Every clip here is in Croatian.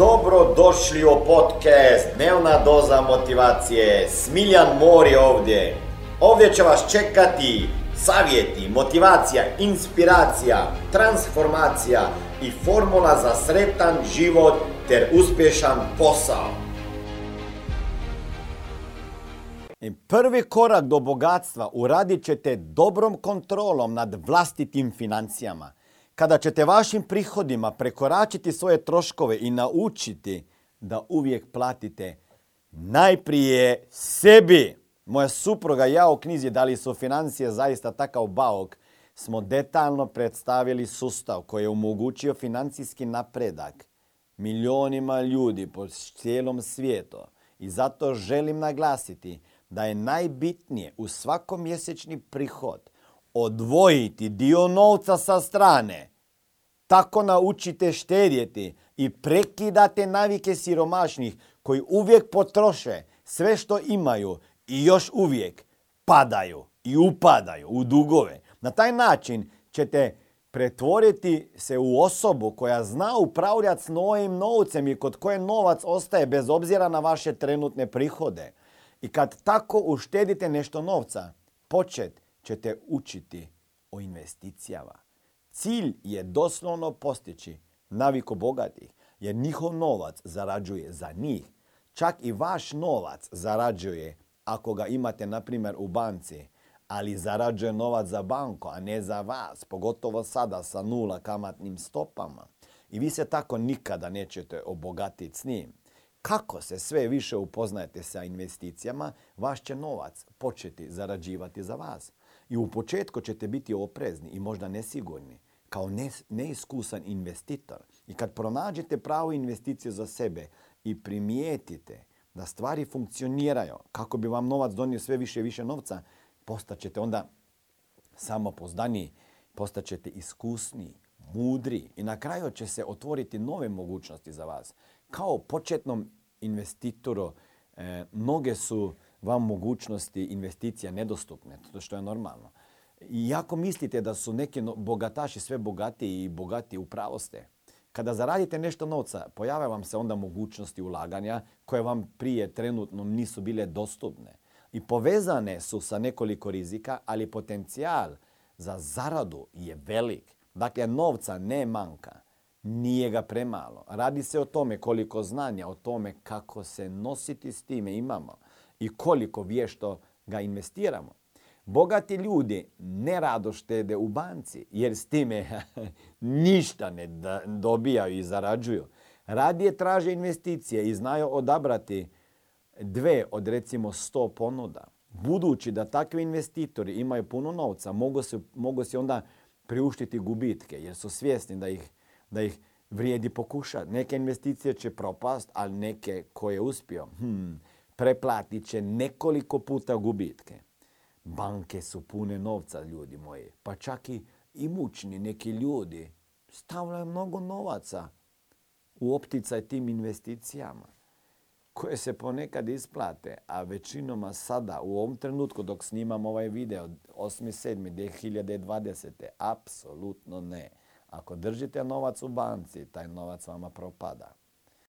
Dobro došli u podcast Dnevna doza motivacije. Smiljan Mor je ovdje. Ovdje će vas čekati savjeti, motivacija, inspiracija, transformacija i formula za sretan život ter uspješan posao. I prvi korak do bogatstva uradit ćete dobrom kontrolom nad vlastitim financijama. Kada ćete vašim prihodima prekoračiti svoje troškove i naučiti da uvijek platite najprije sebi. Moja supruga i ja u knjizi Da li su financije zaista takav bauk smo detaljno predstavili sustav koji je omogućio financijski napredak milionima ljudi po cijelom svijetu. I zato želim naglasiti da je najbitnije u svakom mjesečni prihod odvojiti dio novca sa strane tako naučite štedjeti i prekidate navike siromašnih koji uvijek potroše sve što imaju i još uvijek padaju i upadaju u dugove. Na taj način ćete pretvoriti se u osobu koja zna upravljati s novim novcem i kod koje novac ostaje bez obzira na vaše trenutne prihode. I kad tako uštedite nešto novca, počet ćete učiti o investicijama. Cilj je doslovno postići naviku bogatih, jer njihov novac zarađuje za njih. Čak i vaš novac zarađuje ako ga imate, na primjer, u banci, ali zarađuje novac za banku, a ne za vas, pogotovo sada sa nula kamatnim stopama. I vi se tako nikada nećete obogatiti s njim. Kako se sve više upoznajete sa investicijama, vaš će novac početi zarađivati za vas. I u početku ćete biti oprezni i možda nesigurni kao neiskusan investitor. I kad pronađete pravu investiciju za sebe i primijetite da stvari funkcioniraju kako bi vam novac donio sve više i više novca, postaćete onda samopozdaniji, postaćete iskusniji, mudri i na kraju će se otvoriti nove mogućnosti za vas. Kao početnom investitoru e, mnoge su vam mogućnosti investicija nedostupne, to što je normalno. I ako mislite da su neki bogataši sve bogatiji i bogatiji, upravo ste. Kada zaradite nešto novca, pojave vam se onda mogućnosti ulaganja koje vam prije trenutno nisu bile dostupne. I povezane su sa nekoliko rizika, ali potencijal za zaradu je velik. Dakle, novca ne manjka. Nije ga premalo. Radi se o tome koliko znanja, o tome kako se nositi s time imamo i koliko vješto ga investiramo. Bogati ljudi ne rado štede u banci jer s time ništa ne dobijaju i zarađuju. Radije traže investicije i znaju odabrati dve od recimo sto ponuda. Budući da takvi investitori imaju puno novca, mogu se, mogu se onda priuštiti gubitke jer su svjesni da ih, da ih vrijedi pokušati. Neke investicije će propast, ali neke koje uspio, hmm, preplatit će nekoliko puta gubitke. Banke su pune novca, ljudi moji. Pa čak i imućni neki ljudi stavljaju mnogo novaca u opticaj tim investicijama koje se ponekad isplate, a većinoma sada, u ovom trenutku dok snimam ovaj video, 8.7.2020. apsolutno ne. Ako držite novac u banci, taj novac vama propada.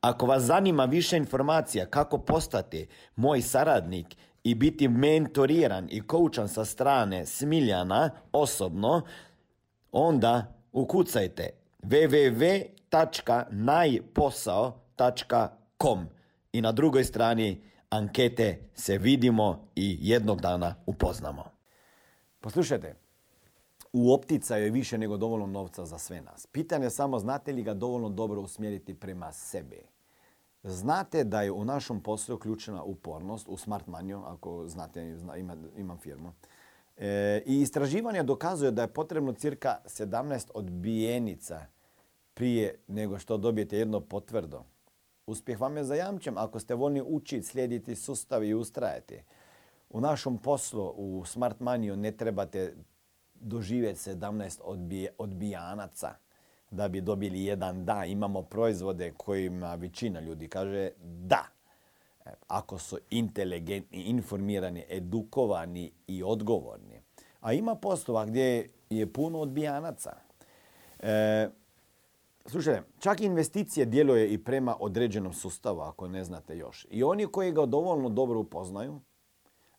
Ako vas zanima više informacija kako postati moj saradnik i biti mentoriran i koučan sa strane Smiljana osobno, onda ukucajte www.najposao.com i na drugoj strani ankete se vidimo i jednog dana upoznamo. Poslušajte, u opticaju je više nego dovoljno novca za sve nas. Pitanje je samo znate li ga dovoljno dobro usmjeriti prema sebi. Znate da je u našem poslu ključna upornost, u Smart Money, ako znate, imam firmu. E, I istraživanje dokazuje da je potrebno cirka 17 odbijenica prije nego što dobijete jedno potvrdo Uspjeh vam je zajamčen ako ste voljni učiti, slijediti sustav i ustrajati. U našom poslu, u Smart Money ne trebate doživjeti 17 odbijanaca da bi dobili jedan da. Imamo proizvode kojima većina ljudi kaže da. E, ako su inteligentni, informirani, edukovani i odgovorni. A ima poslova gdje je puno odbijanaca. E, slušajte, čak investicije djeluje i prema određenom sustavu, ako ne znate još. I oni koji ga dovoljno dobro upoznaju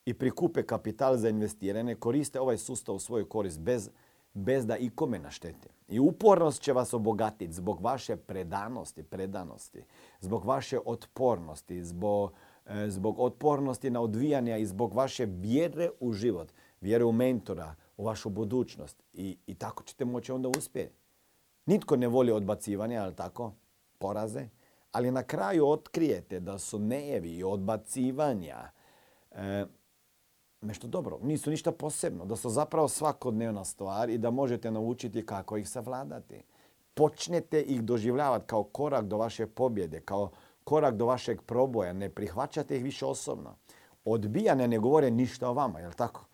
i prikupe kapital za investiranje, koriste ovaj sustav u svoju korist bez, bez da ikome naštete. I upornost će vas obogatiti zbog vaše predanosti, predanosti, zbog vaše otpornosti, zbog, e, zbog otpornosti na odvijanja i zbog vaše vjere u život, vjere u mentora, u vašu budućnost. I, i tako ćete moći onda uspjeti. Nitko ne voli odbacivanje, ali tako, poraze. Ali na kraju otkrijete da su nejevi i odbacivanja e, nešto dobro. Nisu ništa posebno. Da su zapravo svakodnevna stvar i da možete naučiti kako ih savladati. Počnete ih doživljavati kao korak do vaše pobjede, kao korak do vašeg proboja. Ne prihvaćate ih više osobno. Odbijane ne govore ništa o vama, jel tako?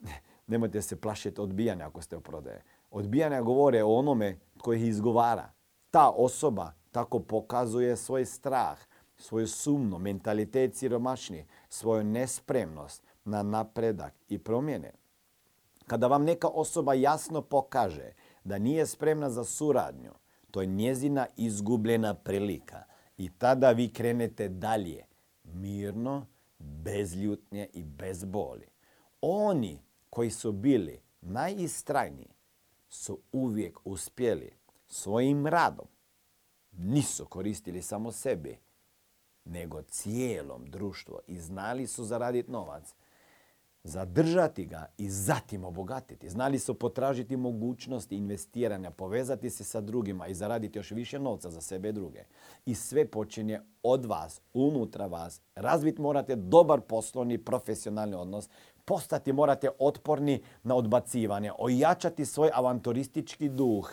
Nemojte se plašiti odbijanja ako ste u prodaje. Odbijanja govore o onome tko ih izgovara. Ta osoba tako pokazuje svoj strah, svoju sumnu, mentalitet siromašni, svoju nespremnost na napredak i promjene. Kada vam neka osoba jasno pokaže da nije spremna za suradnju, to je njezina izgubljena prilika. I tada vi krenete dalje, mirno, bez ljutnje i bez boli. Oni koji su bili najistrajniji su uvijek uspjeli svojim radom. Nisu koristili samo sebi, nego cijelom društvu i znali su zaraditi novac zadržati ga i zatim obogatiti. Znali su potražiti mogućnosti investiranja, povezati se sa drugima i zaraditi još više novca za sebe i druge. I sve počinje od vas, unutra vas. Razviti morate dobar poslovni, profesionalni odnos. Postati morate otporni na odbacivanje, ojačati svoj avanturistički duh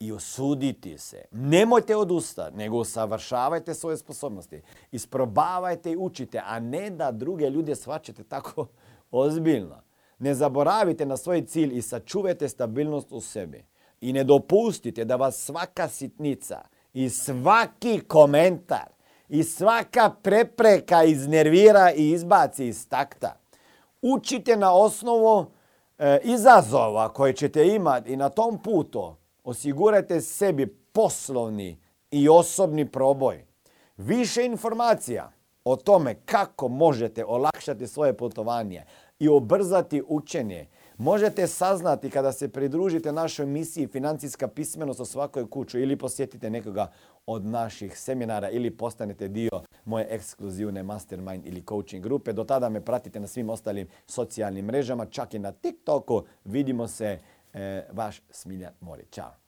i osuditi se. Nemojte odustati, nego usavršavajte svoje sposobnosti. Isprobavajte i učite, a ne da druge ljude svačete tako ozbiljno. Ne zaboravite na svoj cilj i sačuvajte stabilnost u sebi. I ne dopustite da vas svaka sitnica i svaki komentar i svaka prepreka iznervira i izbaci iz takta. Učite na osnovu e, izazova koje ćete imati i na tom putu osigurajte sebi poslovni i osobni proboj. Više informacija o tome kako možete olakšati svoje putovanje i obrzati učenje. Možete saznati kada se pridružite našoj misiji Financijska pismenost o svakoj kuću ili posjetite nekoga od naših seminara ili postanete dio moje ekskluzivne mastermind ili coaching grupe. Do tada me pratite na svim ostalim socijalnim mrežama, čak i na TikToku. Vidimo se, e, vaš Smiljan Mori. Ćao!